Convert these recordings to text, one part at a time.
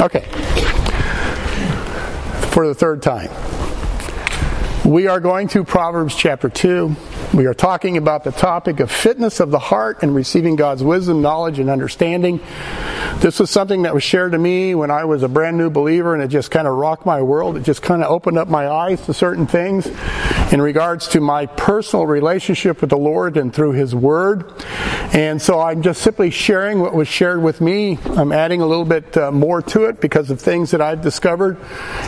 Okay. For the third time. We are going to Proverbs chapter 2. We are talking about the topic of fitness of the heart and receiving God's wisdom, knowledge, and understanding. This was something that was shared to me when I was a brand new believer, and it just kind of rocked my world. It just kind of opened up my eyes to certain things in regards to my personal relationship with the Lord and through His Word. And so I'm just simply sharing what was shared with me. I'm adding a little bit uh, more to it because of things that I've discovered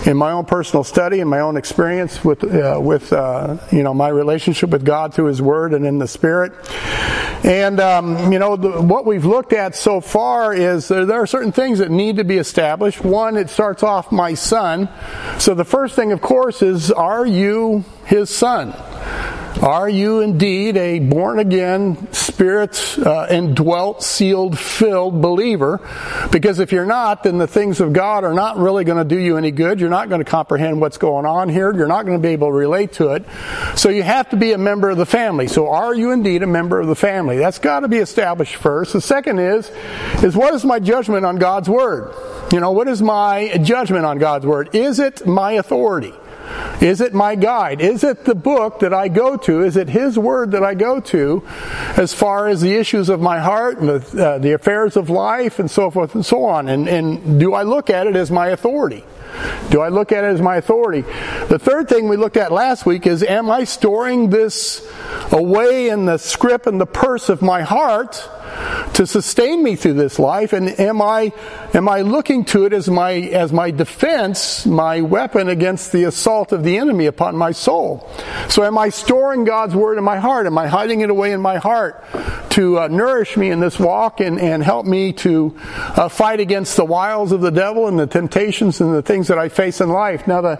in my own personal study and my own experience with uh, with uh, you know my relationship with God through His Word and in the Spirit. And um, you know the, what we've looked at so far is there, there are certain things that need to be established. One, it starts off my son. So the first thing, of course, is are you his son? Are you indeed a born again, spirit uh, indwelt, sealed, filled believer? Because if you're not, then the things of God are not really going to do you any good. You're not going to comprehend what's going on here. You're not going to be able to relate to it. So you have to be a member of the family. So are you indeed a member of the family? That's got to be established first. The second is, is what is my judgment on God's word? You know, what is my judgment on God's word? Is it my authority? Is it my guide? Is it the book that I go to? Is it His Word that I go to as far as the issues of my heart and the, uh, the affairs of life and so forth and so on? And, and do I look at it as my authority? Do I look at it as my authority? The third thing we looked at last week is am I storing this away in the script and the purse of my heart to sustain me through this life and am I am I looking to it as my as my defense, my weapon against the assault of the enemy upon my soul? So am I storing God's word in my heart? Am I hiding it away in my heart to uh, nourish me in this walk and, and help me to uh, fight against the wiles of the devil and the temptations and the things that I face in life? Now the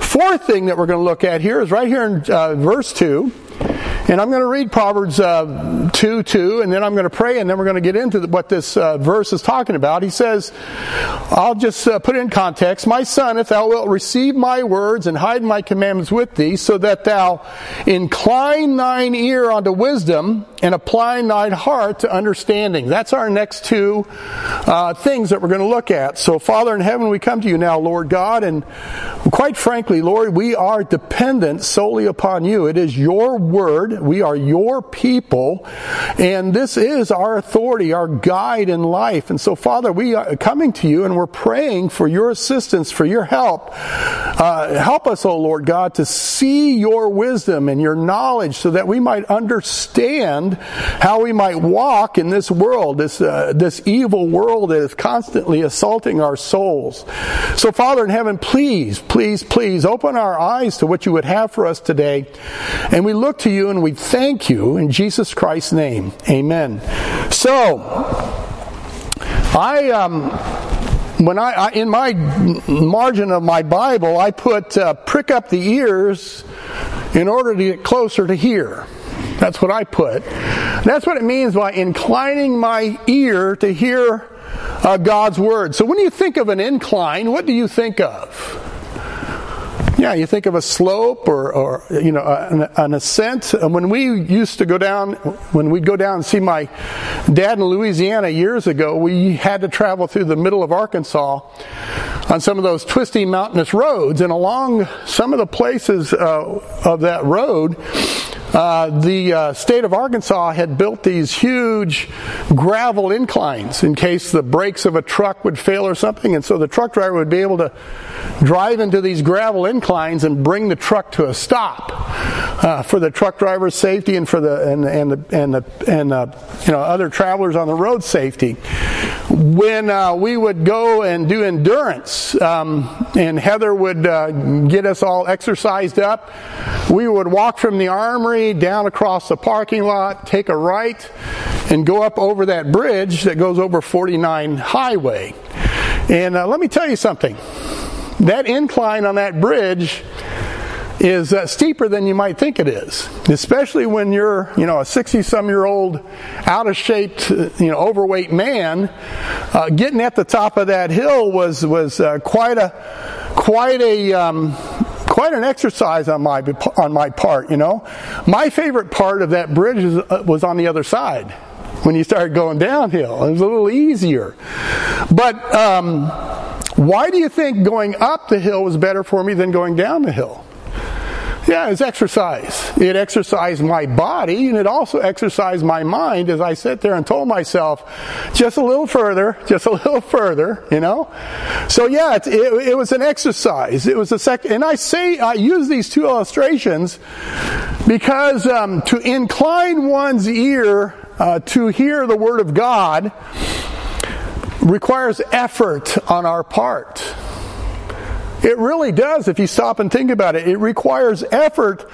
fourth thing that we're going to look at here is right here in uh, verse 2 and I'm going to read Proverbs uh, 2 2, and then I'm going to pray, and then we're going to get into what this uh, verse is talking about. He says, I'll just uh, put it in context. My son, if thou wilt receive my words and hide my commandments with thee, so that thou incline thine ear unto wisdom and apply thine heart to understanding. That's our next two uh, things that we're going to look at. So, Father in heaven, we come to you now, Lord God, and quite frankly, Lord, we are dependent solely upon you. It is your word we are your people, and this is our authority, our guide in life. And so, Father, we are coming to you and we're praying for your assistance, for your help. Uh, help us, O oh Lord God, to see your wisdom and your knowledge so that we might understand how we might walk in this world, this, uh, this evil world that is constantly assaulting our souls. So, Father in heaven, please, please, please open our eyes to what you would have for us today. And we look to you and we we thank you in Jesus Christ's name. Amen. So, I, um, when I, I, in my margin of my Bible, I put uh, prick up the ears in order to get closer to hear. That's what I put. That's what it means by inclining my ear to hear uh, God's word. So when you think of an incline, what do you think of? Yeah, you think of a slope or, or you know, an, an ascent. When we used to go down, when we'd go down and see my dad in Louisiana years ago, we had to travel through the middle of Arkansas on some of those twisty mountainous roads. And along some of the places uh, of that road, uh, the uh, state of Arkansas had built these huge gravel inclines in case the brakes of a truck would fail or something, and so the truck driver would be able to drive into these gravel inclines and bring the truck to a stop uh, for the truck driver's safety and for the and and the and the and uh, you know other travelers on the road safety. When uh, we would go and do endurance, um, and Heather would get us all exercised up, we would walk from the armory down across the parking lot, take a right, and go up over that bridge that goes over 49 Highway. And uh, let me tell you something. That incline on that bridge is uh, steeper than you might think it is, especially when you're, you know, a 60 some year old, out of shape, you know, overweight man. Uh, getting at the top of that hill was was uh, quite a quite a um, quite an exercise on my on my part. You know, my favorite part of that bridge uh, was on the other side when you started going downhill. It was a little easier, but. Um, Why do you think going up the hill was better for me than going down the hill? Yeah, it's exercise. It exercised my body and it also exercised my mind as I sat there and told myself, just a little further, just a little further, you know? So yeah, it, it, it was an exercise. It was a second, and I say, I use these two illustrations because um, to incline one's ear uh, to hear the Word of God requires effort on our part. It really does if you stop and think about it. It requires effort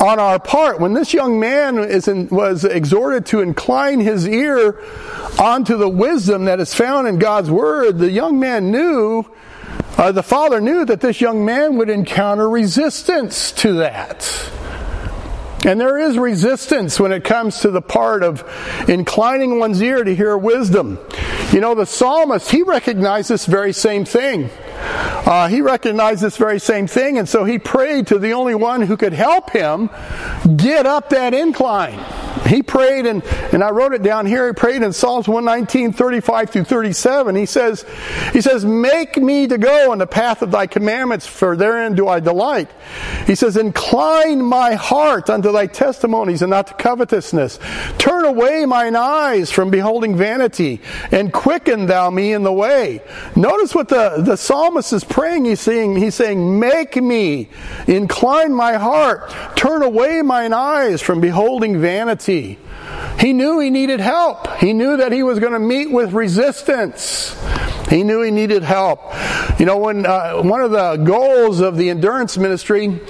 on our part. When this young man in, was exhorted to incline his ear onto the wisdom that is found in God's Word, the young man knew, uh, the father knew that this young man would encounter resistance to that. And there is resistance when it comes to the part of inclining one's ear to hear wisdom. You know, the psalmist, he recognized this very same thing. Uh, he recognized this very same thing, and so he prayed to the only one who could help him get up that incline. He prayed, and, and I wrote it down here. He prayed in Psalms 119, 35 through 37. He says, he says, Make me to go in the path of thy commandments, for therein do I delight. He says, Incline my heart unto thy testimonies and not to covetousness. Turn away mine eyes from beholding vanity, and quicken thou me in the way. Notice what the, the psalmist is praying. He's saying, he's saying, Make me, incline my heart, turn away mine eyes from beholding vanity he knew he needed help. He knew that he was going to meet with resistance. He knew he needed help. You know, when uh, one of the goals of the endurance ministry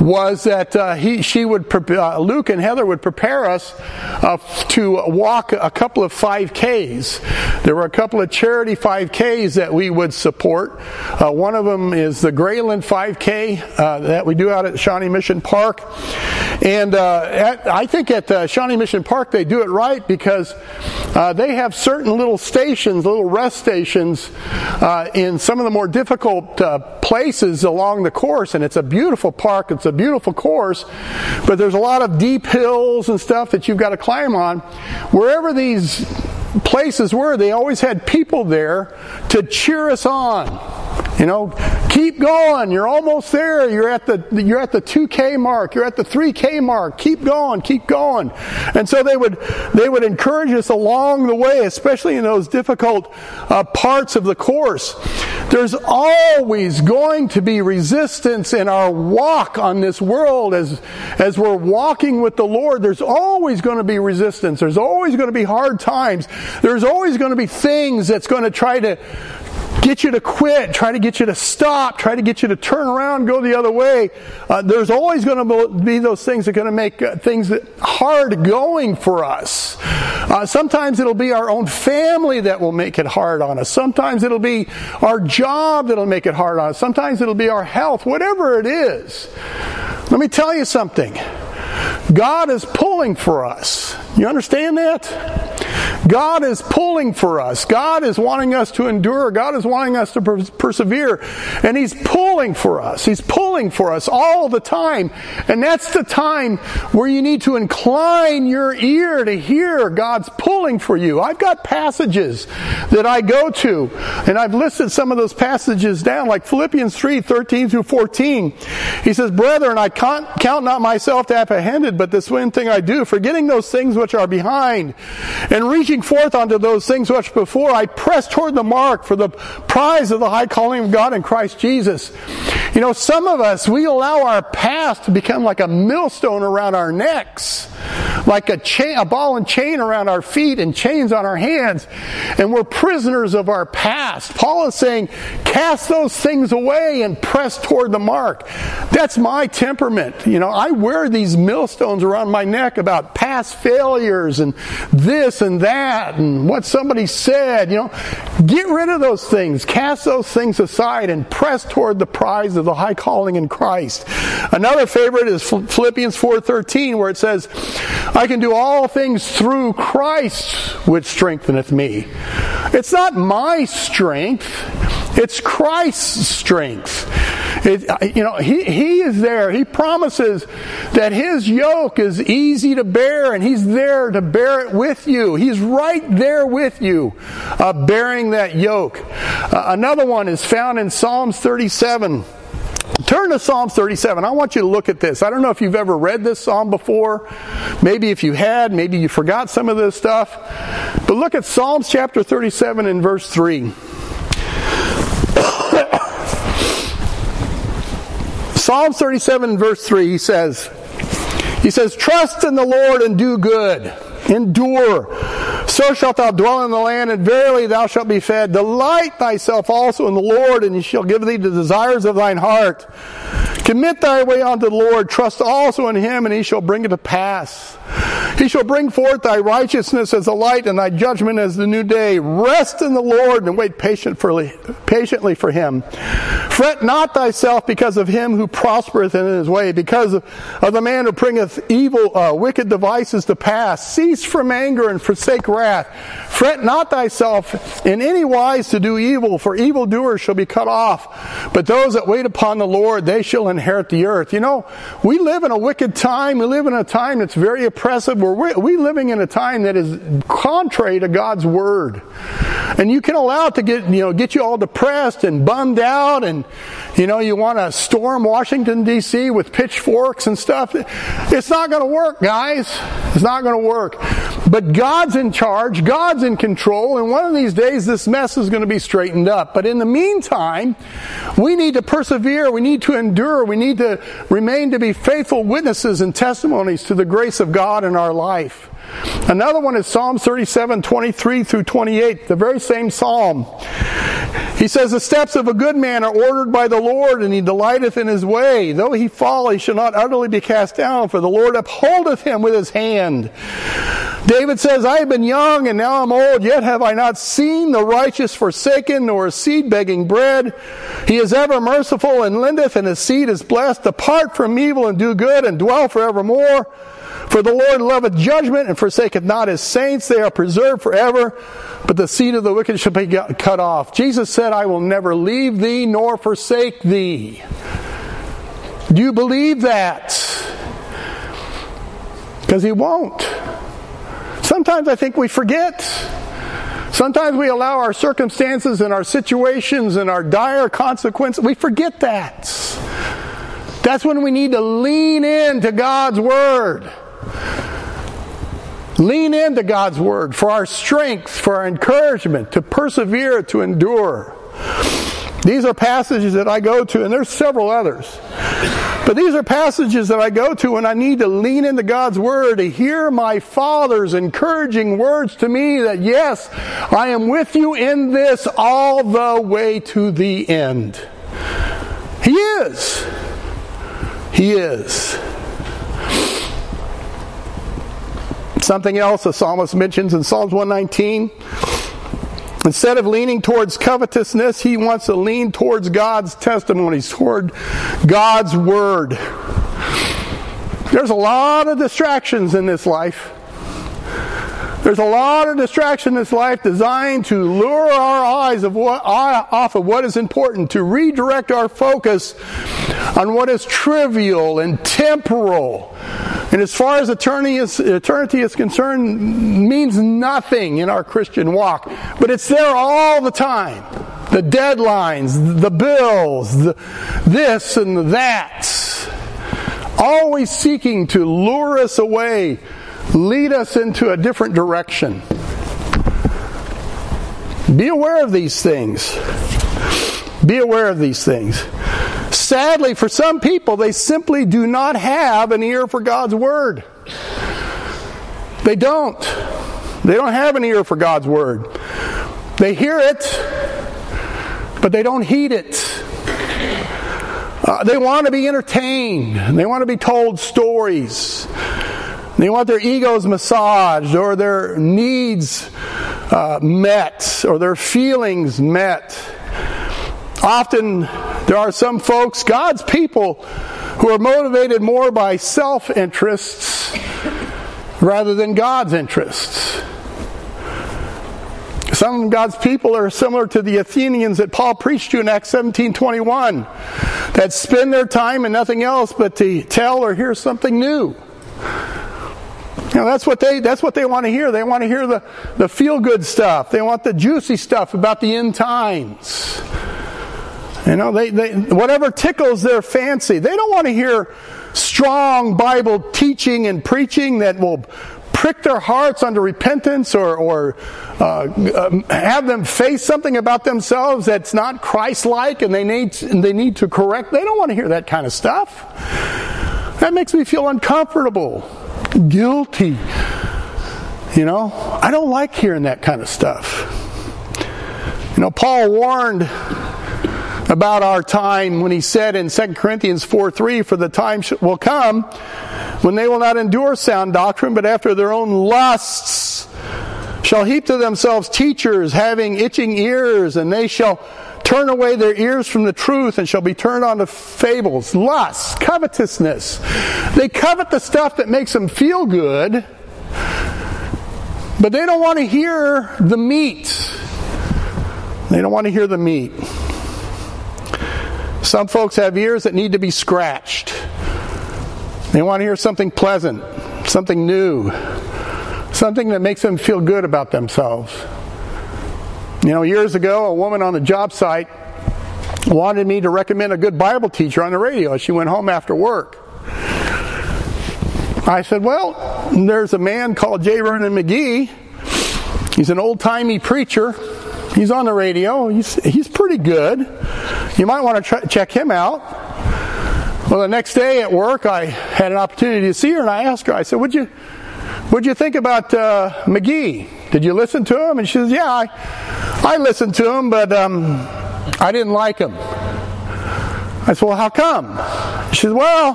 was that uh, he, she would, uh, Luke and Heather would prepare us uh, to walk a couple of 5Ks. There were a couple of charity 5Ks that we would support. Uh, one of them is the Grayland 5K uh, that we do out at Shawnee Mission Park. And at, I think at Shawnee Mission Park they do it right because they have certain little stations, little rest stations uh, in some of the more difficult uh, places along the course, and it's a beautiful park, it's a beautiful course, but there's a lot of deep hills and stuff that you've got to climb on. Wherever these places were, they always had people there to cheer us on. You know, keep going. You're almost there. You're at the you're at the 2K mark. You're at the 3K mark. Keep going. Keep going. And so they would they would encourage us along the way, especially in those difficult uh, parts of the course. There's always going to be resistance in our walk on this world as as we're walking with the Lord. There's always going to be resistance. There's always going to be hard times. There's always going to be things that's going to try to get you to quit, try to get you to stop, try to get you to turn around, go the other way. Uh, there's always going to be those things that are going to make uh, things hard going for us. Uh, sometimes it'll be our own family that will make it hard on us. Sometimes it'll be our job that'll make it hard on us. Sometimes it'll be our health, whatever it is. Let me tell you something. God is pulling for us. You understand that? God is pulling for us. God is wanting us to endure. God is wanting us to persevere. And He's pulling for us. He's pulling for us all the time. And that's the time where you need to incline your ear to hear God's pulling for you. I've got passages that I go to, and I've listed some of those passages down, like Philippians 3 13 through 14. He says, Brethren, I count not myself to apprehended, but this one thing I do, forgetting those things which are behind, and reaching forth unto those things which before I press toward the mark for the prize of the high calling of God in Christ Jesus. You know, some of us, we allow our past to become like a millstone around our necks, like a chain, a ball and chain around our feet and chains on our hands, and we're prisoners of our past. Paul is saying, cast those things away and press toward the mark. That's my temperament. You know, I wear these millstones around my neck about past failures and this and that and what somebody said. You know, get rid of those things, cast those things aside, and press toward the prize of the high calling in Christ. Another favorite is Philippians 4:13 where it says, "I can do all things through Christ which strengtheneth me." It's not my strength, it's Christ's strength. It, you know, he, he is there. He promises that his yoke is easy to bear and he's there to bear it with you. He's right there with you, uh, bearing that yoke. Uh, another one is found in Psalms 37. Turn to Psalms 37. I want you to look at this. I don't know if you've ever read this psalm before. Maybe if you had, maybe you forgot some of this stuff. But look at Psalms chapter 37 and verse 3. Psalms 37 verse 3, he says, he says, Trust in the Lord and do good. Endure. So shalt thou dwell in the land, and verily thou shalt be fed. Delight thyself also in the Lord, and he shall give thee the desires of thine heart. Commit thy way unto the Lord. Trust also in him, and he shall bring it to pass. He shall bring forth thy righteousness as the light, and thy judgment as the new day. Rest in the Lord, and wait patiently for him. Fret not thyself because of him who prospereth in his way, because of the man who bringeth evil, uh, wicked devices to pass. Cease from anger and forsake wrath. Fret not thyself in any wise to do evil, for evildoers shall be cut off. But those that wait upon the Lord, they shall inherit the earth. You know, we live in a wicked time. We live in a time that's very oppressive. We're we living in a time that is contrary to God's word. And you can allow it to get, you know, get you all depressed and bummed out and, you know, you want to storm Washington DC with pitchforks and stuff. It's not going to work, guys. It's not going to work. But God's in charge. God's in control. And one of these days this mess is going to be straightened up. But in the meantime, we need to persevere. We need to endure. We need to remain to be faithful witnesses and testimonies to the grace of God in our life. Another one is Psalm 37, 23 through 28, the very same psalm. He says, The steps of a good man are ordered by the Lord, and he delighteth in his way. Though he fall, he shall not utterly be cast down, for the Lord upholdeth him with his hand. David says, I have been young, and now I'm old, yet have I not seen the righteous forsaken, nor a seed begging bread. He is ever merciful and lendeth, and his seed is blessed. Depart from evil and do good, and dwell forevermore. For the Lord loveth judgment and forsaketh not his saints. They are preserved forever, but the seed of the wicked shall be cut off. Jesus said, I will never leave thee nor forsake thee. Do you believe that? Because he won't. Sometimes I think we forget. Sometimes we allow our circumstances and our situations and our dire consequences, we forget that. That's when we need to lean into God's Word. Lean into God's Word for our strength, for our encouragement, to persevere, to endure. These are passages that I go to, and there's several others. But these are passages that I go to when I need to lean into God's Word to hear my Father's encouraging words to me that, yes, I am with you in this all the way to the end. He is. He is. Something else the psalmist mentions in Psalms 119. Instead of leaning towards covetousness, he wants to lean towards God's testimonies, toward God's word. There's a lot of distractions in this life. There's a lot of distraction in this life designed to lure our eyes of what, off of what is important, to redirect our focus on what is trivial and temporal and as far as eternity is, eternity is concerned, means nothing in our Christian walk. But it's there all the time. The deadlines, the bills, the, this and the that. Always seeking to lure us away, lead us into a different direction. Be aware of these things. Be aware of these things. Sadly, for some people, they simply do not have an ear for God's Word. They don't. They don't have an ear for God's Word. They hear it, but they don't heed it. They want to be entertained. They want to be told stories. They want their egos massaged or their needs uh, met or their feelings met. Often there are some folks, God's people, who are motivated more by self interests rather than God's interests. Some of God's people are similar to the Athenians that Paul preached to in Acts 17:21 that spend their time in nothing else but to tell or hear something new. You know, that's what they that's what they want to hear. They want to hear the, the feel good stuff. They want the juicy stuff about the end times. You know, they, they whatever tickles their fancy. They don't want to hear strong Bible teaching and preaching that will prick their hearts unto repentance or, or uh, um, have them face something about themselves that's not Christ-like and they need they need to correct. They don't want to hear that kind of stuff. That makes me feel uncomfortable, guilty. You know, I don't like hearing that kind of stuff. You know, Paul warned about our time when he said in 2 Corinthians 4 3, For the time will come when they will not endure sound doctrine, but after their own lusts shall heap to themselves teachers having itching ears, and they shall turn away their ears from the truth and shall be turned on to fables, lust, covetousness. They covet the stuff that makes them feel good, but they don't want to hear the meat. They don't want to hear the meat. Some folks have ears that need to be scratched. They want to hear something pleasant, something new, something that makes them feel good about themselves. You know, years ago, a woman on the job site wanted me to recommend a good Bible teacher on the radio as she went home after work. I said, Well, there's a man called J. Vernon McGee. He's an old timey preacher. He's on the radio. He's, he's pretty good. You might want to check him out. Well, the next day at work, I had an opportunity to see her, and I asked her, I said, Would you, what'd you think about uh, McGee? Did you listen to him? And she says, Yeah, I, I listened to him, but um, I didn't like him. I said, Well, how come? She says, Well,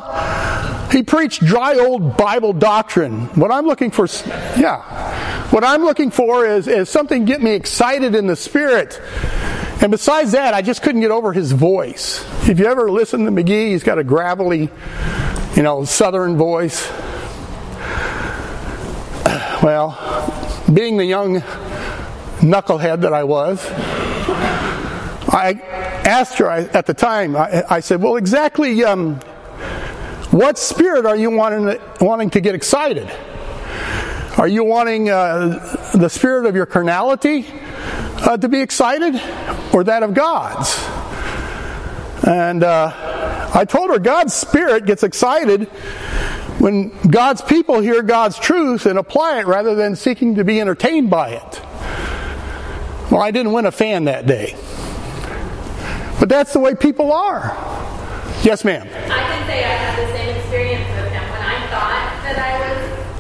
he preached dry old Bible doctrine. What I'm looking for, yeah, what I'm looking for is, is something get me excited in the spirit. And besides that, I just couldn't get over his voice. If you ever listen to McGee, he's got a gravelly, you know, southern voice. Well, being the young knucklehead that I was, I asked her at the time, I, I said, Well, exactly um, what spirit are you wanting, wanting to get excited? Are you wanting uh, the spirit of your carnality uh, to be excited or that of God's? And uh, I told her God's spirit gets excited when God's people hear God's truth and apply it rather than seeking to be entertained by it. Well, I didn't win a fan that day. But that's the way people are. Yes, ma'am. I can say I had the same experience with him. When I thought that I was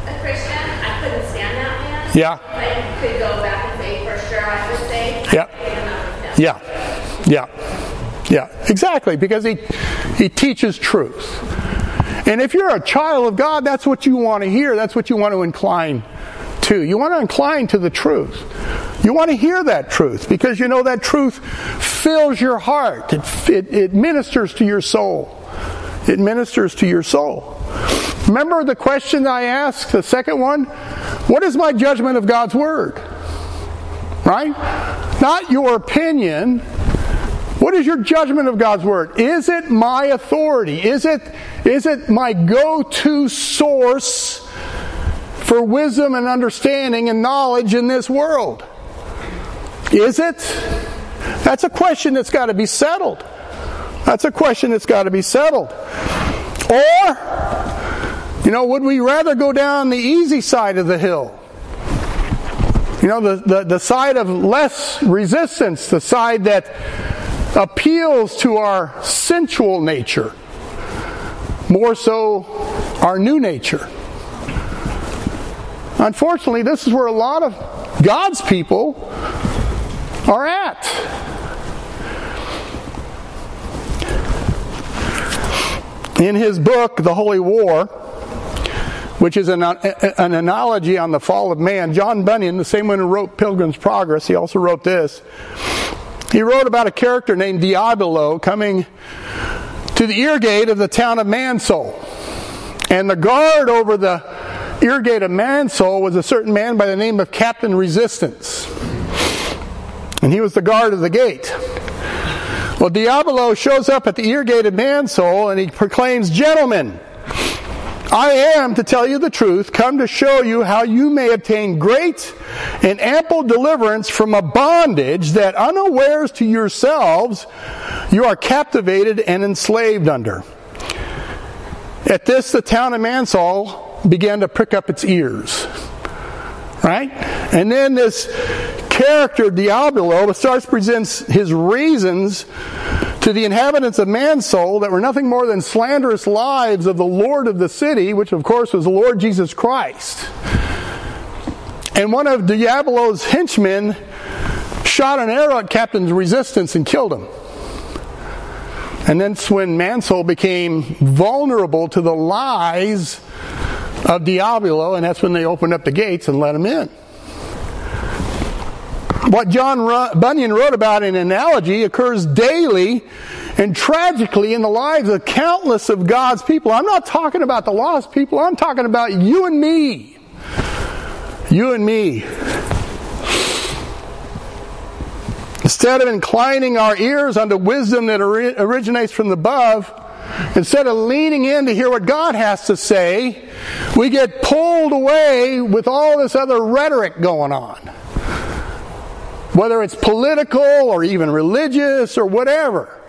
a Christian, I couldn't stand that man. Yeah. I could go back and say, for sure, I would say, yeah. Yeah. Yeah. Yeah. Exactly. Because he, he teaches truth. And if you're a child of God, that's what you want to hear. That's what you want to incline to. You want to incline to the truth. You want to hear that truth because you know that truth fills your heart. It, it, it ministers to your soul. It ministers to your soul. Remember the question I asked, the second one? What is my judgment of God's Word? Right? Not your opinion. What is your judgment of God's Word? Is it my authority? Is it, is it my go to source for wisdom and understanding and knowledge in this world? Is it? That's a question that's got to be settled. That's a question that's got to be settled. Or, you know, would we rather go down the easy side of the hill? You know, the, the, the side of less resistance, the side that appeals to our sensual nature, more so our new nature. Unfortunately, this is where a lot of God's people are at. In his book, The Holy War, which is an, an analogy on the fall of man, John Bunyan, the same one who wrote Pilgrim's Progress, he also wrote this. He wrote about a character named Diabolo coming to the ear gate of the town of Mansoul. And the guard over the ear gate of Mansoul was a certain man by the name of Captain Resistance and he was the guard of the gate. Well, Diabolo shows up at the ear gate of Mansoul and he proclaims, Gentlemen, I am, to tell you the truth, come to show you how you may obtain great and ample deliverance from a bondage that unawares to yourselves you are captivated and enslaved under. At this, the town of Mansoul began to prick up its ears. Right? And then this character, Diablo, starts presents his reasons to the inhabitants of Mansoul that were nothing more than slanderous lives of the Lord of the city, which of course was the Lord Jesus Christ. And one of Diablo's henchmen shot an arrow at Captain's resistance and killed him. And that's when Mansoul became vulnerable to the lies of Diablo, and that's when they opened up the gates and let him in. What John Bunyan wrote about in analogy occurs daily and tragically in the lives of countless of God's people. I'm not talking about the lost people, I'm talking about you and me. You and me. Instead of inclining our ears unto wisdom that originates from above, instead of leaning in to hear what God has to say, we get pulled away with all this other rhetoric going on. Whether it's political or even religious or whatever.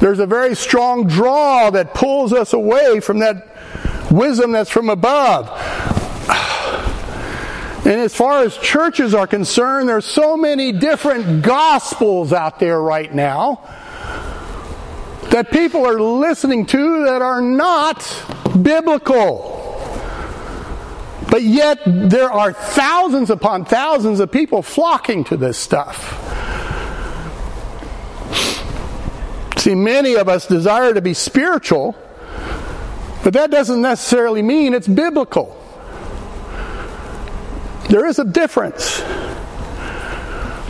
There's a very strong draw that pulls us away from that wisdom that's from above. And as far as churches are concerned, there's so many different gospels out there right now that people are listening to that are not biblical. But yet there are thousands upon thousands of people flocking to this stuff. See, many of us desire to be spiritual, but that doesn't necessarily mean it's biblical. There is a difference.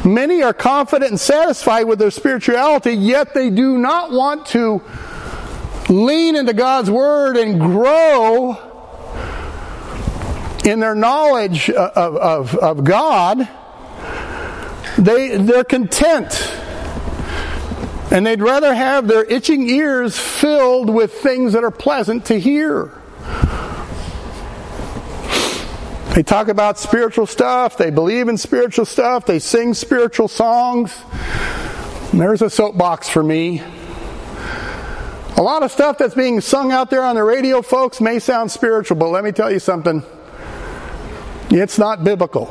Many are confident and satisfied with their spirituality, yet they do not want to lean into God's Word and grow in their knowledge of, of, of God. They, they're content. And they'd rather have their itching ears filled with things that are pleasant to hear. They talk about spiritual stuff. They believe in spiritual stuff. They sing spiritual songs. And there's a soapbox for me. A lot of stuff that's being sung out there on the radio, folks, may sound spiritual, but let me tell you something. It's not biblical.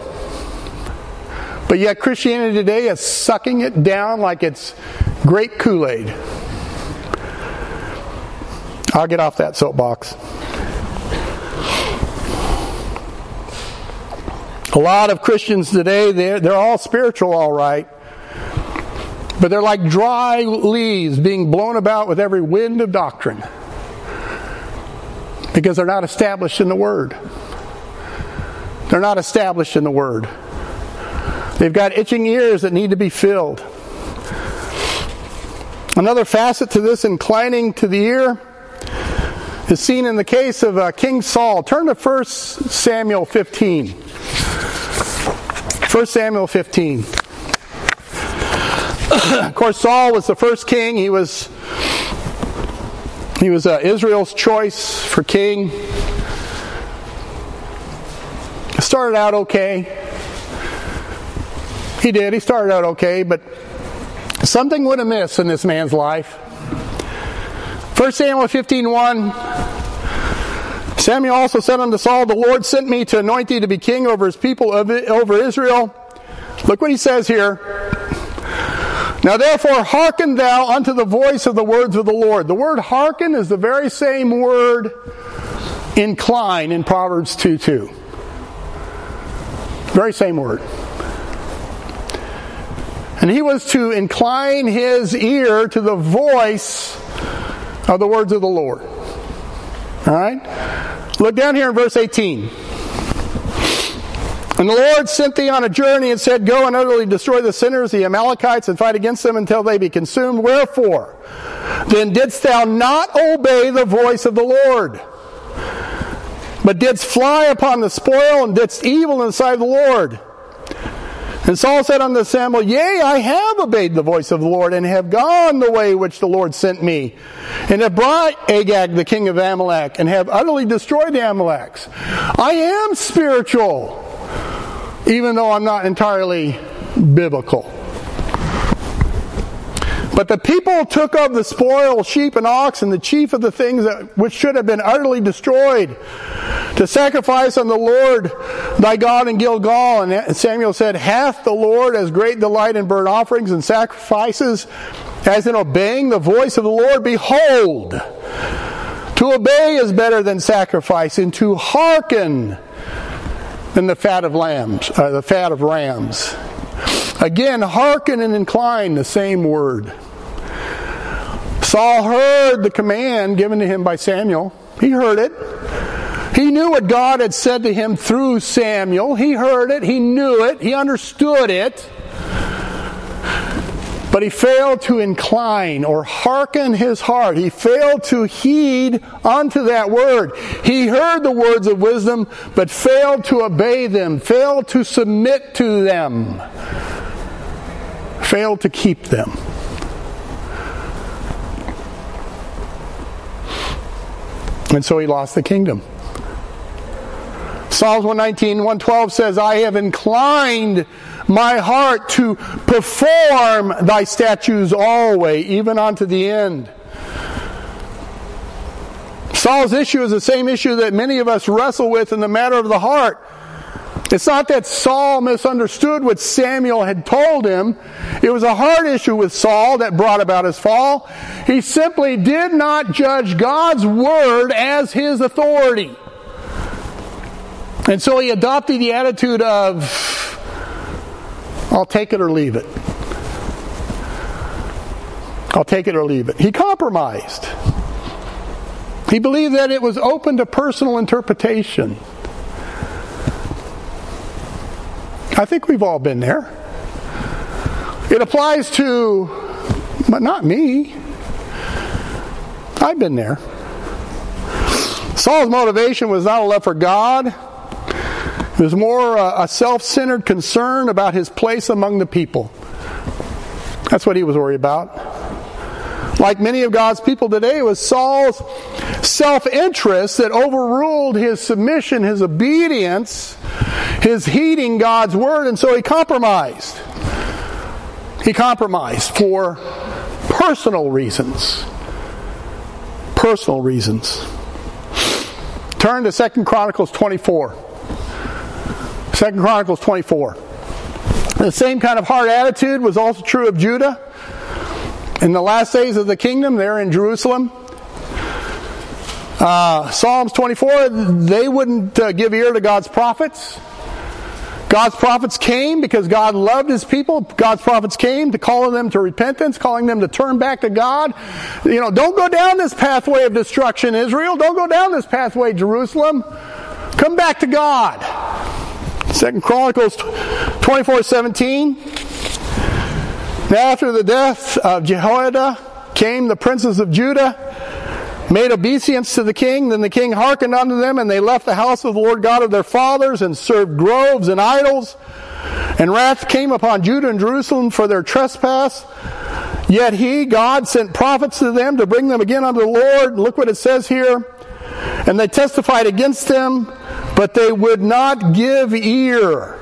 But yet, Christianity today is sucking it down like it's grape Kool Aid. I'll get off that soapbox. A lot of Christians today, they're, they're all spiritual, all right. But they're like dry leaves being blown about with every wind of doctrine. Because they're not established in the Word. They're not established in the Word. They've got itching ears that need to be filled. Another facet to this inclining to the ear is seen in the case of uh, King Saul. Turn to 1 Samuel 15. 1 Samuel 15. Of course, Saul was the first king. He was he was uh, Israel's choice for king. Started out okay. He did. He started out okay, but something went amiss in this man's life. 1 Samuel 15 1. Samuel also said unto Saul, The Lord sent me to anoint thee to be king over his people, over Israel. Look what he says here. Now therefore hearken thou unto the voice of the words of the Lord. The word hearken is the very same word incline in Proverbs 2 2. Very same word. And he was to incline his ear to the voice of the words of the Lord. All right? Look down here in verse 18. And the Lord sent thee on a journey and said, Go and utterly destroy the sinners, the Amalekites, and fight against them until they be consumed. Wherefore? Then didst thou not obey the voice of the Lord, but didst fly upon the spoil and didst evil in the sight of the Lord. And Saul said unto Samuel, Yea, I have obeyed the voice of the Lord, and have gone the way which the Lord sent me, and have brought Agag the king of Amalek, and have utterly destroyed the Amaleks. I am spiritual, even though I'm not entirely biblical. But the people took of the spoil sheep and oxen, the chief of the things that, which should have been utterly destroyed, to sacrifice on the Lord thy God in Gilgal. And Samuel said, Hath the Lord as great delight in burnt offerings and sacrifices as in obeying the voice of the Lord? Behold, to obey is better than sacrifice, and to hearken than the fat of lambs, uh, the fat of rams. Again, hearken and incline, the same word. Saul heard the command given to him by Samuel. He heard it. He knew what God had said to him through Samuel. He heard it. He knew it. He understood it. But he failed to incline or hearken his heart. He failed to heed unto that word. He heard the words of wisdom, but failed to obey them, failed to submit to them failed to keep them. And so he lost the kingdom. Psalms 119, 112 says, I have inclined my heart to perform thy statutes always, even unto the end. Saul's issue is the same issue that many of us wrestle with in the matter of the heart. It's not that Saul misunderstood what Samuel had told him. It was a heart issue with Saul that brought about his fall. He simply did not judge God's word as his authority. And so he adopted the attitude of, I'll take it or leave it. I'll take it or leave it. He compromised. He believed that it was open to personal interpretation. I think we've all been there. It applies to, but not me. I've been there. Saul's motivation was not a love for God. It was more uh, a, self-centered concern about his place among the people. That's what he was worried about. Like many of God's people today, it was Saul's self-interest that overruled his submission, his obedience, his heeding God's word, and so he compromised. He compromised for personal reasons. Personal reasons. Turn to Second Chronicles 24. Second Chronicles 24. The same kind of hard attitude was also true of Judah. In the last days of the kingdom, there in Jerusalem, uh, Psalms 24, they wouldn't uh, give ear to God's prophets. God's prophets came because God loved his people. God's prophets came to call them to repentance, calling them to turn back to God. You know, don't go down this pathway of destruction, Israel. Don't go down this pathway, Jerusalem. Come back to God. Second Chronicles 24 17. Now, after the death of Jehoiada came the princes of Judah made obeisance to the king. Then the king hearkened unto them, and they left the house of the Lord God of their fathers, and served groves and idols. And wrath came upon Judah and Jerusalem for their trespass. Yet he, God, sent prophets to them to bring them again unto the Lord. Look what it says here. And they testified against them, but they would not give ear.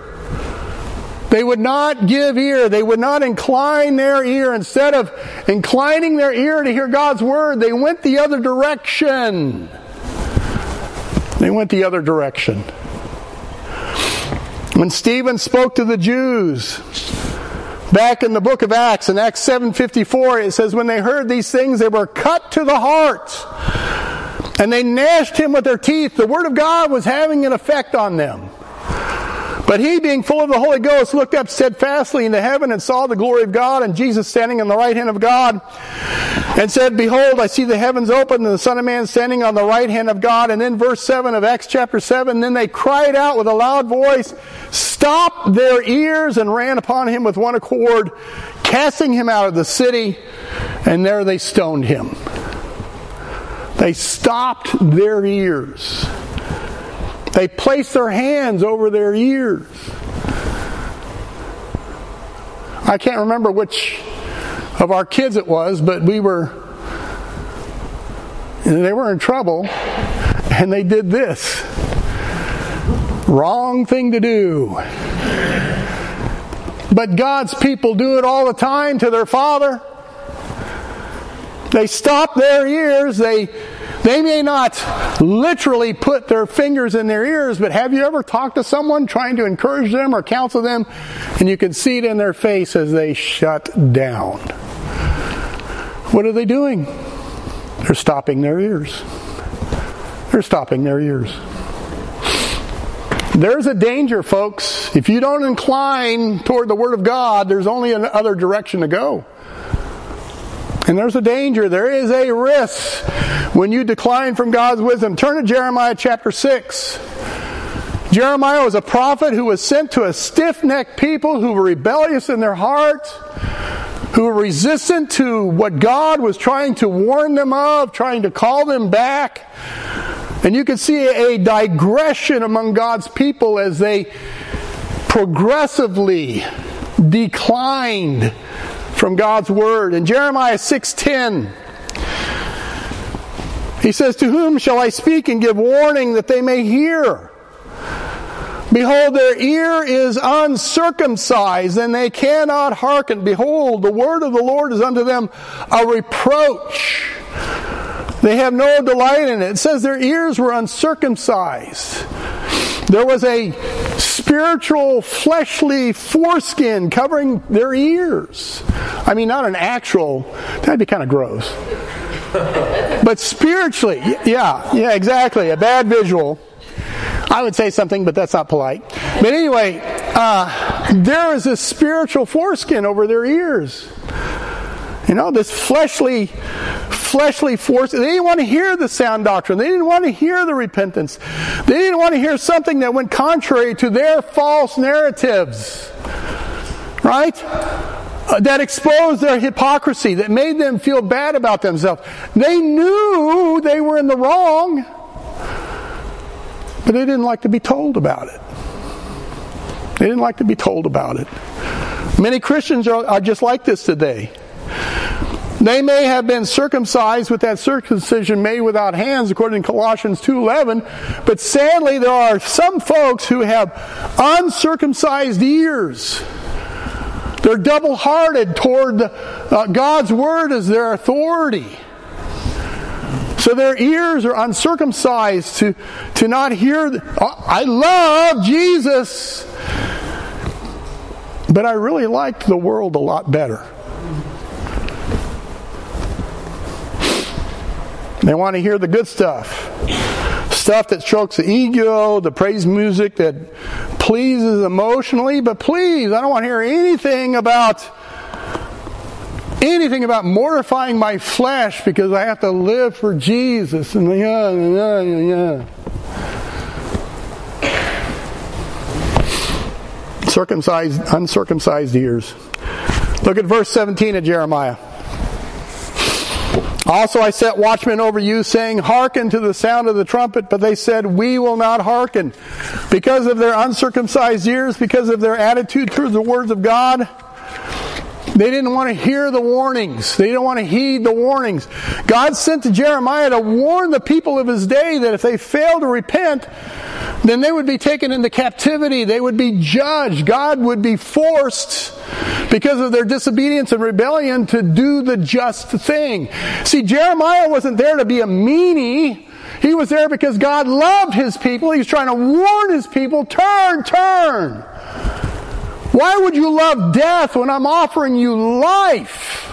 They would not give ear. They would not incline their ear. Instead of inclining their ear to hear God's word, they went the other direction. They went the other direction. When Stephen spoke to the Jews, back in the book of Acts, in Acts 7.54, it says, when they heard these things, they were cut to the heart. And they gnashed him with their teeth. The word of God was having an effect on them. But he, being full of the Holy Ghost, looked up steadfastly into heaven and saw the glory of God and Jesus standing on the right hand of God and said, Behold, I see the heavens open and the Son of Man standing on the right hand of God. And then verse 7 of Acts chapter 7, then they cried out with a loud voice, stopped their ears and ran upon him with one accord, casting him out of the city, and there they stoned him. They stopped their ears. They placed their hands over their ears. I can't remember which of our kids it was, but we were, they were in trouble, and they did this. Wrong thing to do. But God's people do it all the time to their father. They stop their ears. They, they may not literally put their fingers in their ears, but have you ever talked to someone trying to encourage them or counsel them and you can see it in their face as they shut down? What are they doing? They're stopping their ears. They're stopping their ears. There's a danger, folks. If you don't incline toward the Word of God, there's only another direction to go. And there's a danger, there is a risk when you decline from God's wisdom. Turn to Jeremiah chapter 6. Jeremiah was a prophet who was sent to a stiff necked people who were rebellious in their heart, who were resistant to what God was trying to warn them of, trying to call them back. And you can see a digression among God's people as they progressively declined from God's word. In Jeremiah 6:10, he says, "To whom shall I speak and give warning that they may hear?" Behold, their ear is uncircumcised, and they cannot hearken. Behold, the word of the Lord is unto them a reproach. They have no delight in it. It says their ears were uncircumcised. There was a spiritual, fleshly foreskin covering their ears. I mean, not an actual, that'd be kind of gross. But spiritually, yeah, yeah, exactly. A bad visual. I would say something, but that's not polite. But anyway, uh, there is a spiritual foreskin over their ears. You know, this fleshly, fleshly force. They didn't want to hear the sound doctrine. They didn't want to hear the repentance. They didn't want to hear something that went contrary to their false narratives. Right? Uh, that exposed their hypocrisy, that made them feel bad about themselves. They knew they were in the wrong, but they didn't like to be told about it. They didn't like to be told about it. Many Christians are, are just like this today. They may have been circumcised with that circumcision made without hands according to Colossians 2:11, but sadly there are some folks who have uncircumcised ears. They're double-hearted toward uh, God's word as their authority. So their ears are uncircumcised to, to not hear, the, oh, I love Jesus, but I really like the world a lot better. They want to hear the good stuff. Stuff that strokes the ego, the praise music that pleases emotionally, but please, I don't want to hear anything about anything about mortifying my flesh because I have to live for Jesus and yeah, yeah, yeah, yeah. Circumcised, uncircumcised ears. Look at verse 17 of Jeremiah. Also, I set watchmen over you, saying, Hearken to the sound of the trumpet. But they said, We will not hearken. Because of their uncircumcised ears, because of their attitude towards the words of God, they didn't want to hear the warnings. They didn't want to heed the warnings. God sent to Jeremiah to warn the people of his day that if they failed to repent, then they would be taken into captivity. They would be judged. God would be forced because of their disobedience and rebellion to do the just thing. See, Jeremiah wasn't there to be a meanie. He was there because God loved his people. He was trying to warn his people, turn, turn. Why would you love death when I'm offering you life?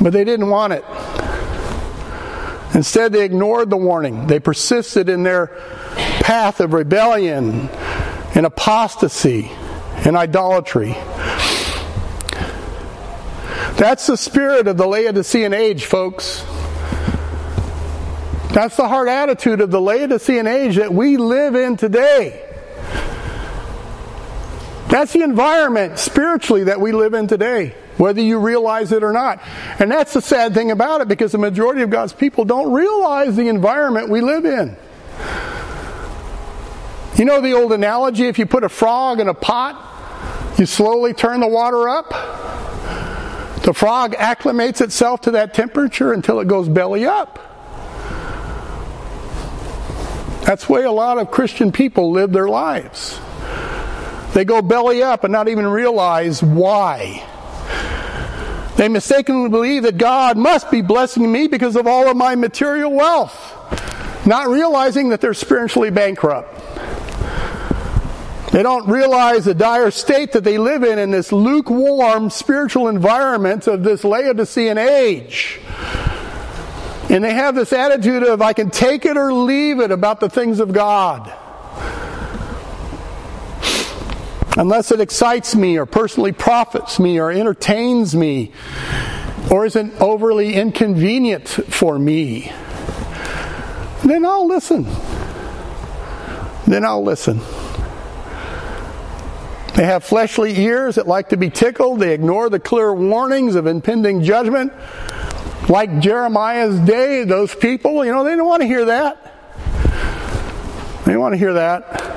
But they didn't want it. Instead, they ignored the warning. They persisted in their path of rebellion and apostasy and idolatry. That's the spirit of the Laodicean age, folks. That's the hard attitude of the Laodicean age that we live in today. That's the environment spiritually that we live in today, whether you realize it or not. And that's the sad thing about it because the majority of God's people don't realize the environment we live in. You know the old analogy if you put a frog in a pot, you slowly turn the water up. The frog acclimates itself to that temperature until it goes belly up. That's the way a lot of Christian people live their lives. They go belly up and not even realize why. They mistakenly believe that God must be blessing me because of all of my material wealth, not realizing that they're spiritually bankrupt. They don't realize the dire state that they live in in this lukewarm spiritual environment of this Laodicean age. And they have this attitude of, I can take it or leave it about the things of God. Unless it excites me or personally profits me or entertains me or isn't overly inconvenient for me, then I'll listen. Then I'll listen. They have fleshly ears that like to be tickled. They ignore the clear warnings of impending judgment. Like Jeremiah's day, those people, you know, they don't want to hear that. They don't want to hear that.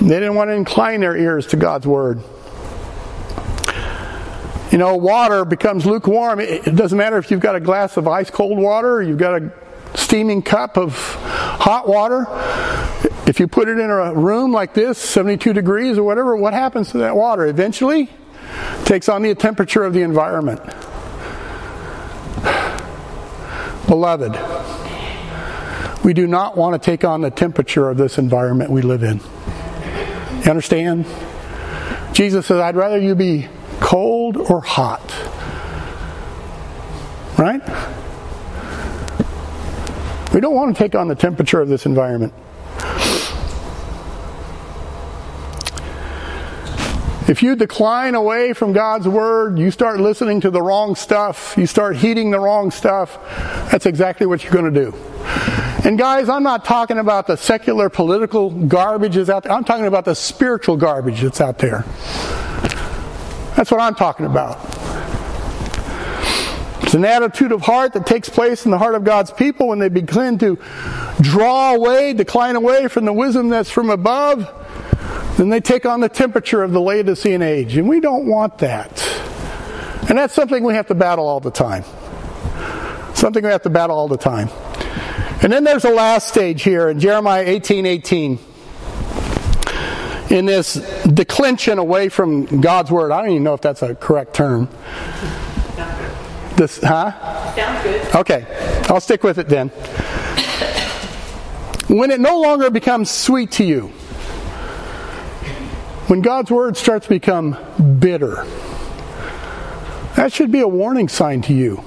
They didn't want to incline their ears to God's word. You know, water becomes lukewarm. It doesn't matter if you've got a glass of ice cold water or you've got a steaming cup of hot water. If you put it in a room like this, 72 degrees or whatever, what happens to that water? Eventually, takes on the temperature of the environment. Beloved, we do not want to take on the temperature of this environment we live in. You understand? Jesus says, I'd rather you be cold or hot. Right? We don't want to take on the temperature of this environment. If you decline away from God's Word, you start listening to the wrong stuff, you start heeding the wrong stuff, that's exactly what you're going to do. And guys, I'm not talking about the secular political garbage that's out there. I'm talking about the spiritual garbage that's out there. That's what I'm talking about. It's an attitude of heart that takes place in the heart of God's people when they begin to draw away, decline away from the wisdom that's from above. Then they take on the temperature of the Laodicean age. And we don't want that. And that's something we have to battle all the time. Something we have to battle all the time. And then there's the last stage here in Jeremiah 18 18 in this declension away from God's word. I don't even know if that's a correct term. This, huh? Sounds good. Okay, I'll stick with it then. When it no longer becomes sweet to you, when God's word starts to become bitter, that should be a warning sign to you.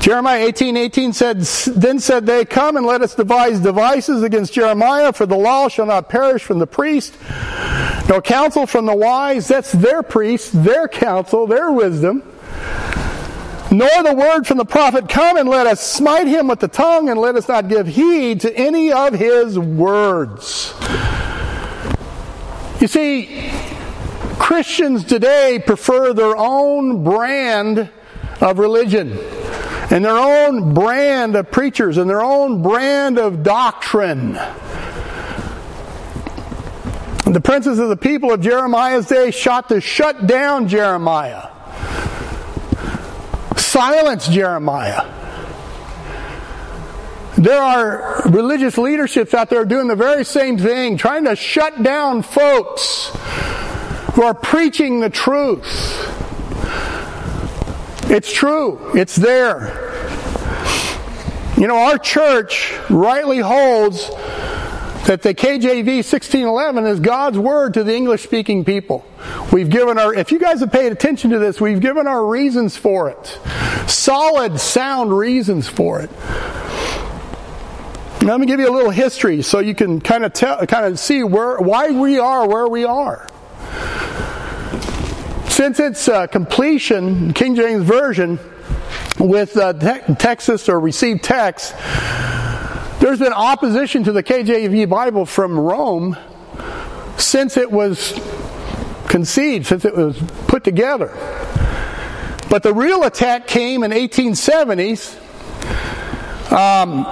Jeremiah 18, 18 said, Then said they, Come and let us devise devices against Jeremiah, for the law shall not perish from the priest, nor counsel from the wise. That's their priest, their counsel, their wisdom. Nor the word from the prophet, Come and let us smite him with the tongue, and let us not give heed to any of his words. You see, Christians today prefer their own brand of religion and their own brand of preachers and their own brand of doctrine. The princes of the people of Jeremiah's day shot to shut down Jeremiah, silence Jeremiah. There are religious leaderships out there doing the very same thing, trying to shut down folks who are preaching the truth. It's true. It's there. You know, our church rightly holds that the KJV 1611 is God's word to the English speaking people. We've given our, if you guys have paid attention to this, we've given our reasons for it. Solid, sound reasons for it. Let me give you a little history so you can kind of tell, kind of see where, why we are where we are. Since its uh, completion, King James Version, with uh, te- Textus or received text, there's been opposition to the KJV Bible from Rome since it was conceived, since it was put together. But the real attack came in 1870s um,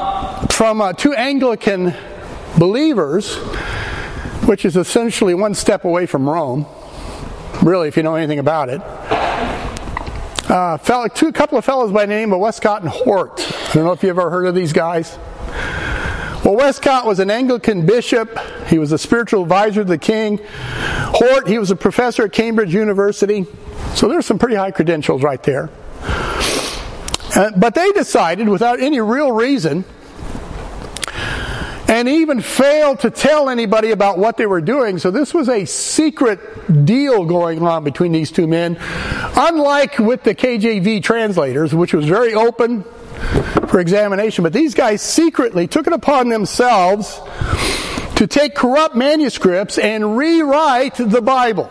from uh, two Anglican believers, which is essentially one step away from Rome, really, if you know anything about it. Uh, fellow, two, couple of fellows by the name of Westcott and Hort. I don't know if you've ever heard of these guys. Well, Westcott was an Anglican bishop. He was a spiritual advisor to the king. Hort, he was a professor at Cambridge University. So there's some pretty high credentials right there. Uh, but they decided, without any real reason, and even failed to tell anybody about what they were doing. So this was a secret deal going on between these two men. Unlike with the KJV translators, which was very open for examination, but these guys secretly took it upon themselves to take corrupt manuscripts and rewrite the Bible.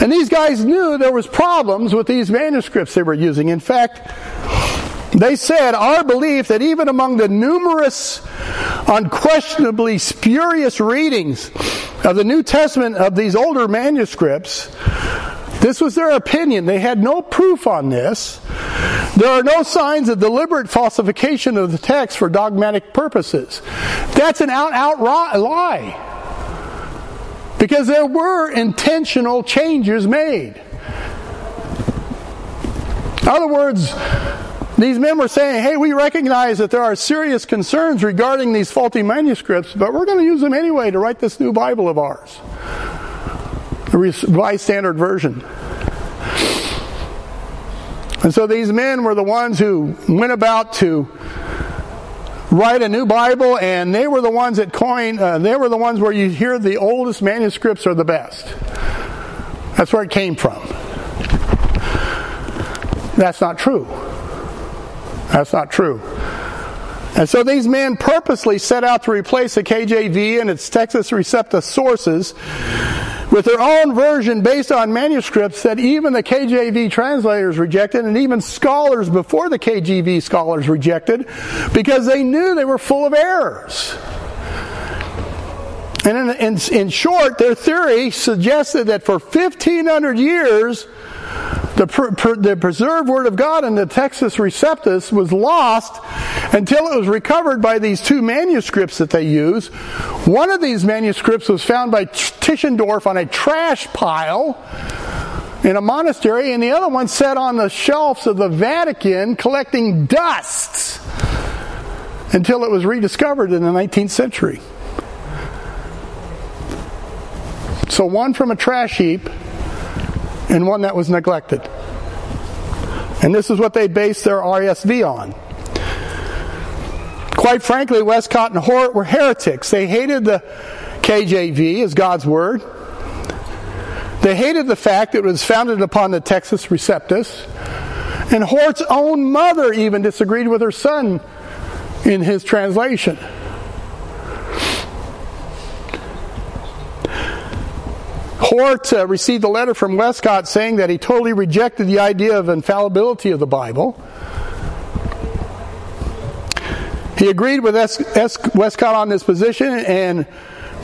And these guys knew there was problems with these manuscripts they were using. In fact, they said, Our belief that even among the numerous, unquestionably spurious readings of the New Testament of these older manuscripts, this was their opinion. They had no proof on this. There are no signs of deliberate falsification of the text for dogmatic purposes. That's an out out lie. Because there were intentional changes made. In other words, these men were saying, hey, we recognize that there are serious concerns regarding these faulty manuscripts, but we're going to use them anyway to write this new Bible of ours. The Revised Standard Version. And so these men were the ones who went about to write a new Bible, and they were the ones that coined, uh, they were the ones where you hear the oldest manuscripts are the best. That's where it came from. That's not true. That's not true. And so these men purposely set out to replace the KJV and its Textus Receptus sources with their own version based on manuscripts that even the KJV translators rejected and even scholars before the KJV scholars rejected because they knew they were full of errors. And in, in, in short, their theory suggested that for 1500 years, the, the preserved Word of God in the Textus Receptus was lost until it was recovered by these two manuscripts that they use. One of these manuscripts was found by Tischendorf on a trash pile in a monastery, and the other one sat on the shelves of the Vatican collecting dust until it was rediscovered in the 19th century. So, one from a trash heap and one that was neglected. And this is what they based their RSV on. Quite frankly, Westcott and Hort were heretics. They hated the KJV as God's Word. They hated the fact that it was founded upon the Textus Receptus. And Hort's own mother even disagreed with her son in his translation. Hort uh, received a letter from Westcott saying that he totally rejected the idea of infallibility of the Bible. He agreed with S- S- Westcott on this position and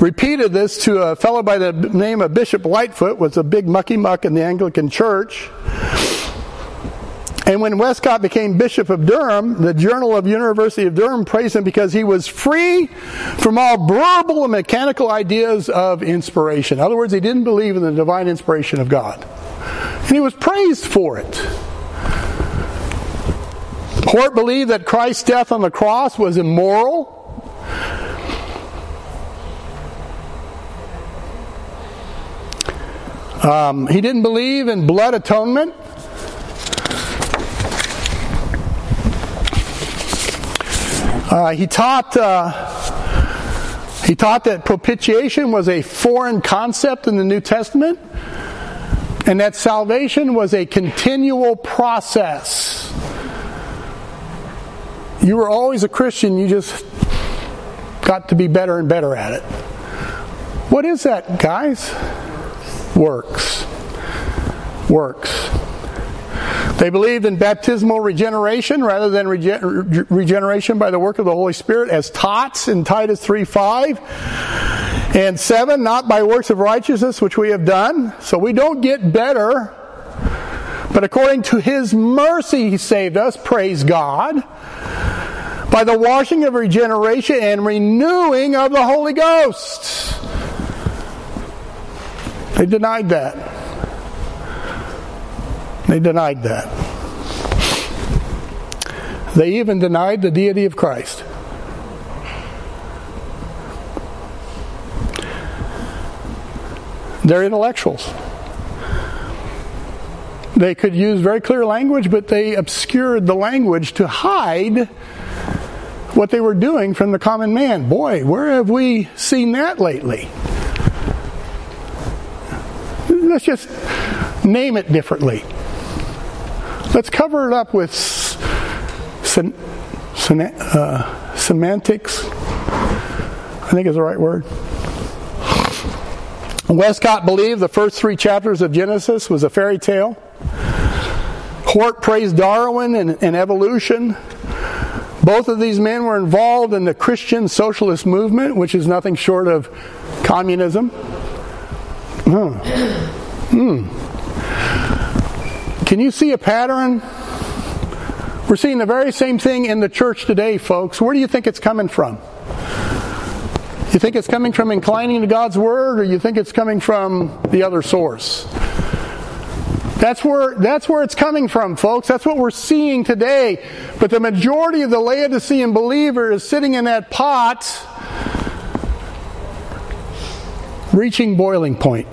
repeated this to a fellow by the name of Bishop Lightfoot, was a big mucky muck in the Anglican Church. And when Westcott became Bishop of Durham, the Journal of University of Durham praised him because he was free from all verbal and mechanical ideas of inspiration. In other words, he didn't believe in the divine inspiration of God. And he was praised for it. Hort believed that Christ's death on the cross was immoral. Um, he didn't believe in blood atonement. Uh, he taught uh, he taught that propitiation was a foreign concept in the New Testament, and that salvation was a continual process. You were always a Christian; you just got to be better and better at it. What is that, guys? Works. Works. They believed in baptismal regeneration rather than rege- regeneration by the work of the Holy Spirit as taught in Titus 3 5. And 7, not by works of righteousness which we have done. So we don't get better, but according to His mercy He saved us, praise God. by the washing of regeneration and renewing of the Holy Ghost. They denied that. They denied that. They even denied the deity of Christ. They're intellectuals. They could use very clear language, but they obscured the language to hide what they were doing from the common man. Boy, where have we seen that lately? Let's just name it differently. Let's cover it up with sem- sem- uh, semantics. I think is the right word. Westcott believed the first three chapters of Genesis was a fairy tale. Hort praised Darwin and, and evolution. Both of these men were involved in the Christian socialist movement, which is nothing short of communism. Hmm. Hmm. Can you see a pattern? We're seeing the very same thing in the church today, folks. Where do you think it's coming from? You think it's coming from inclining to God's word, or you think it's coming from the other source? That's where, that's where it's coming from, folks. That's what we're seeing today. But the majority of the Laodicean believer is sitting in that pot, reaching boiling point.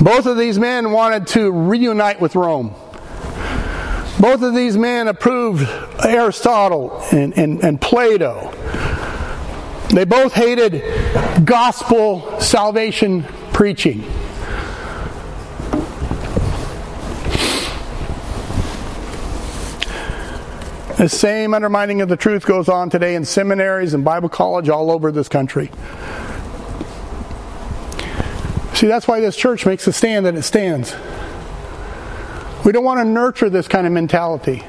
Both of these men wanted to reunite with Rome. Both of these men approved Aristotle and, and, and Plato. They both hated gospel salvation preaching. The same undermining of the truth goes on today in seminaries and Bible college all over this country. See, that's why this church makes the stand that it stands. We don't want to nurture this kind of mentality.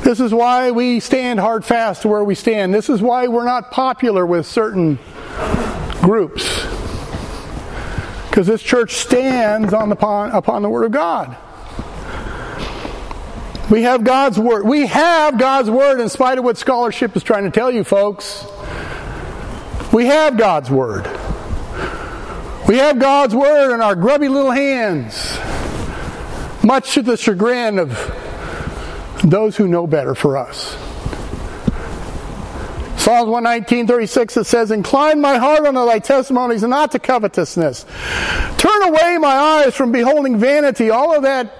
This is why we stand hard fast to where we stand. This is why we're not popular with certain groups. Because this church stands on the, upon, upon the Word of God. We have God's Word. We have God's Word in spite of what scholarship is trying to tell you, folks. We have God's Word. We have God's Word in our grubby little hands, much to the chagrin of those who know better for us. Psalms 119, 36, it says, Incline my heart unto thy testimonies and not to covetousness. Turn away my eyes from beholding vanity, all of that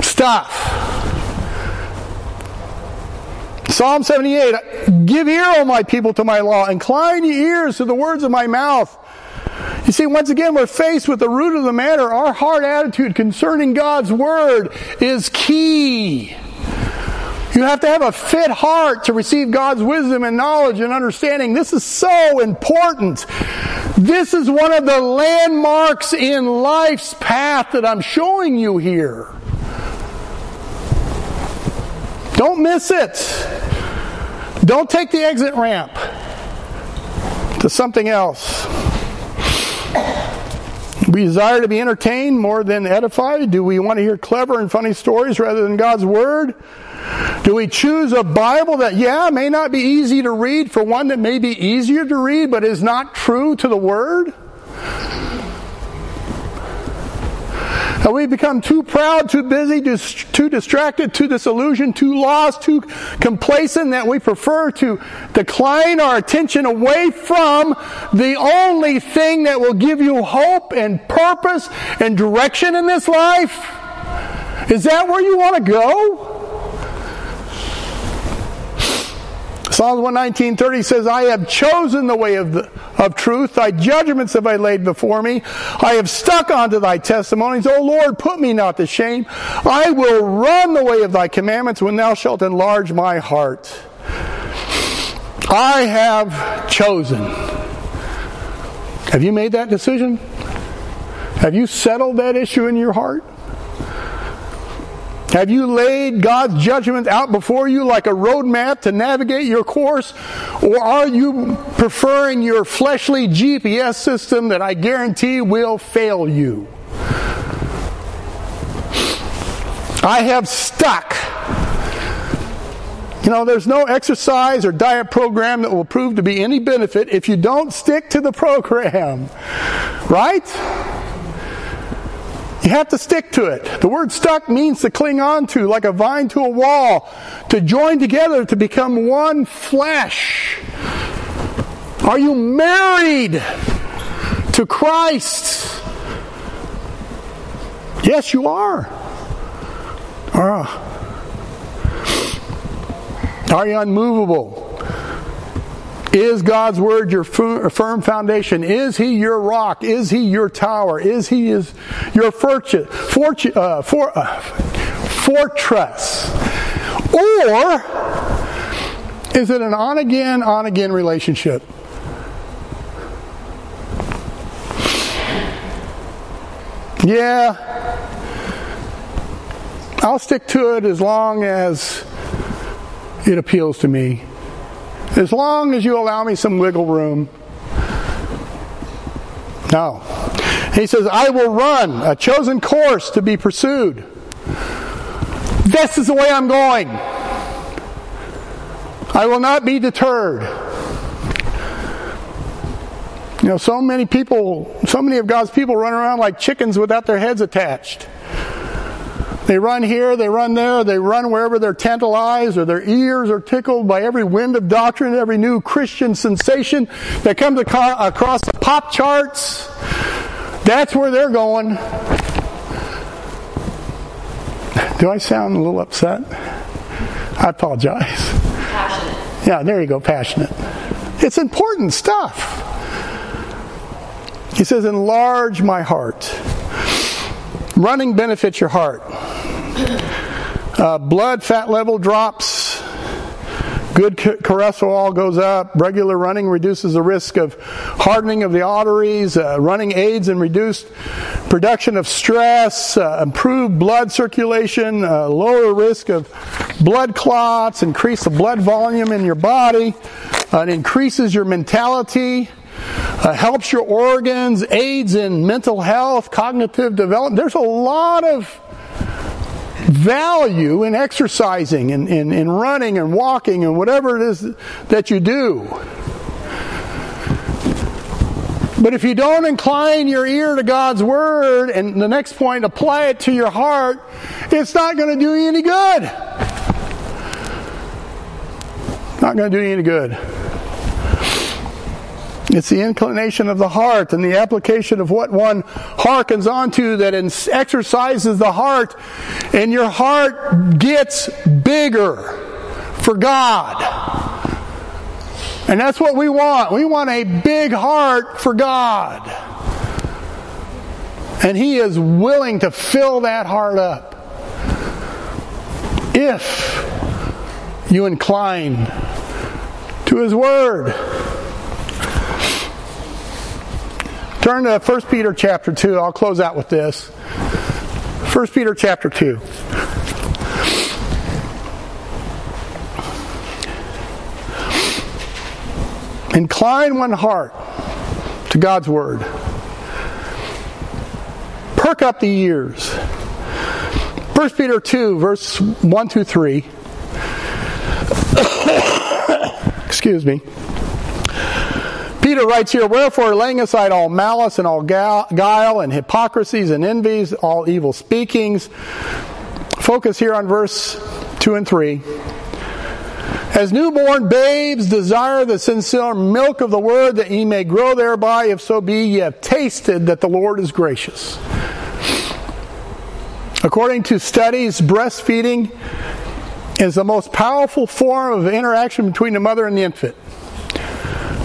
stuff. Psalm 78, Give ear, O my people, to my law. Incline your ears to the words of my mouth. You see, once again, we're faced with the root of the matter. Our heart attitude concerning God's Word is key. You have to have a fit heart to receive God's wisdom and knowledge and understanding. This is so important. This is one of the landmarks in life's path that I'm showing you here. Don't miss it. Don't take the exit ramp to something else. We desire to be entertained more than edified. Do we want to hear clever and funny stories rather than God's Word? Do we choose a Bible that, yeah, may not be easy to read for one that may be easier to read but is not true to the Word? Have we become too proud, too busy, too distracted, too disillusioned, too lost, too complacent that we prefer to decline our attention away from the only thing that will give you hope and purpose and direction in this life? Is that where you want to go? Psalms 119.30 says, I have chosen the way of, the, of truth. Thy judgments have I laid before me. I have stuck unto thy testimonies. O Lord, put me not to shame. I will run the way of thy commandments when thou shalt enlarge my heart. I have chosen. Have you made that decision? Have you settled that issue in your heart? Have you laid God's judgment out before you like a roadmap to navigate your course? Or are you preferring your fleshly GPS system that I guarantee will fail you? I have stuck. You know, there's no exercise or diet program that will prove to be any benefit if you don't stick to the program. Right? You have to stick to it. The word stuck means to cling on to, like a vine to a wall, to join together to become one flesh. Are you married to Christ? Yes, you are. Uh, are you unmovable? Is God's word your firm foundation? Is He your rock? Is He your tower? Is He is your uh, uh, fortress? Or is it an on again, on again relationship? Yeah, I'll stick to it as long as it appeals to me. As long as you allow me some wiggle room. No. He says, I will run a chosen course to be pursued. This is the way I'm going. I will not be deterred. You know, so many people, so many of God's people run around like chickens without their heads attached. They run here, they run there, they run wherever they're tantalized or their ears are tickled by every wind of doctrine, every new Christian sensation that comes across the pop charts. That's where they're going. Do I sound a little upset? I apologize. Passionate. Yeah, there you go, passionate. It's important stuff. He says, enlarge my heart. Running benefits your heart. Uh, blood fat level drops. Good cholesterol goes up. Regular running reduces the risk of hardening of the arteries. Uh, running aids in reduced production of stress, uh, improved blood circulation, uh, lower risk of blood clots, increase the blood volume in your body. Uh, it increases your mentality. Uh, helps your organs, aids in mental health, cognitive development. There's a lot of value in exercising and in, in, in running and walking and whatever it is that you do. But if you don't incline your ear to God's word and the next point, apply it to your heart, it's not going to do you any good. Not going to do you any good. It's the inclination of the heart and the application of what one hearkens onto that exercises the heart, and your heart gets bigger for God. And that's what we want. We want a big heart for God. And He is willing to fill that heart up if you incline to His Word. Turn to 1 Peter chapter 2. I'll close out with this. 1 Peter chapter 2. Incline one heart to God's word. Perk up the ears. 1 Peter 2, verse 1 through 3. Excuse me. Peter writes here, Wherefore, laying aside all malice and all guile and hypocrisies and envies, all evil speakings. Focus here on verse 2 and 3. As newborn babes desire the sincere milk of the word that ye may grow thereby, if so be ye have tasted that the Lord is gracious. According to studies, breastfeeding is the most powerful form of interaction between the mother and the infant.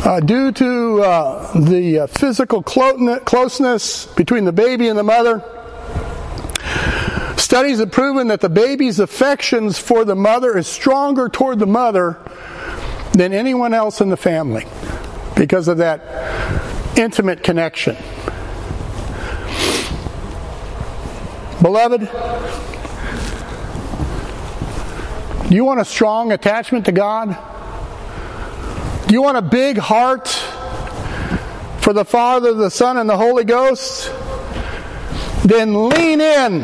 Uh, due to uh, the uh, physical closeness between the baby and the mother, studies have proven that the baby's affections for the mother is stronger toward the mother than anyone else in the family because of that intimate connection. Beloved, do you want a strong attachment to God? You want a big heart for the Father, the Son, and the Holy Ghost? Then lean in,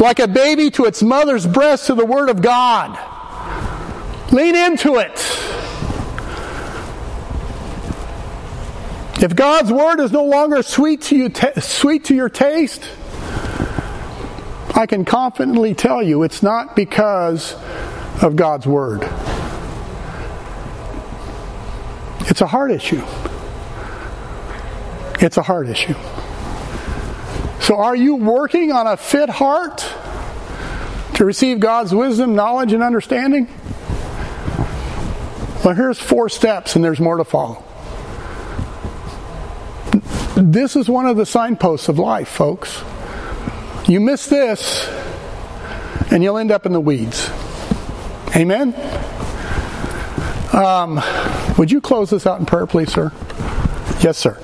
like a baby to its mother's breast to the Word of God. Lean into it. If God's Word is no longer sweet to you, t- sweet to your taste, I can confidently tell you it's not because of God's Word. It's a heart issue. It's a heart issue. So, are you working on a fit heart to receive God's wisdom, knowledge, and understanding? Well, here's four steps, and there's more to follow. This is one of the signposts of life, folks. You miss this, and you'll end up in the weeds. Amen? Um, would you close this out in prayer, please, sir? Yes, sir.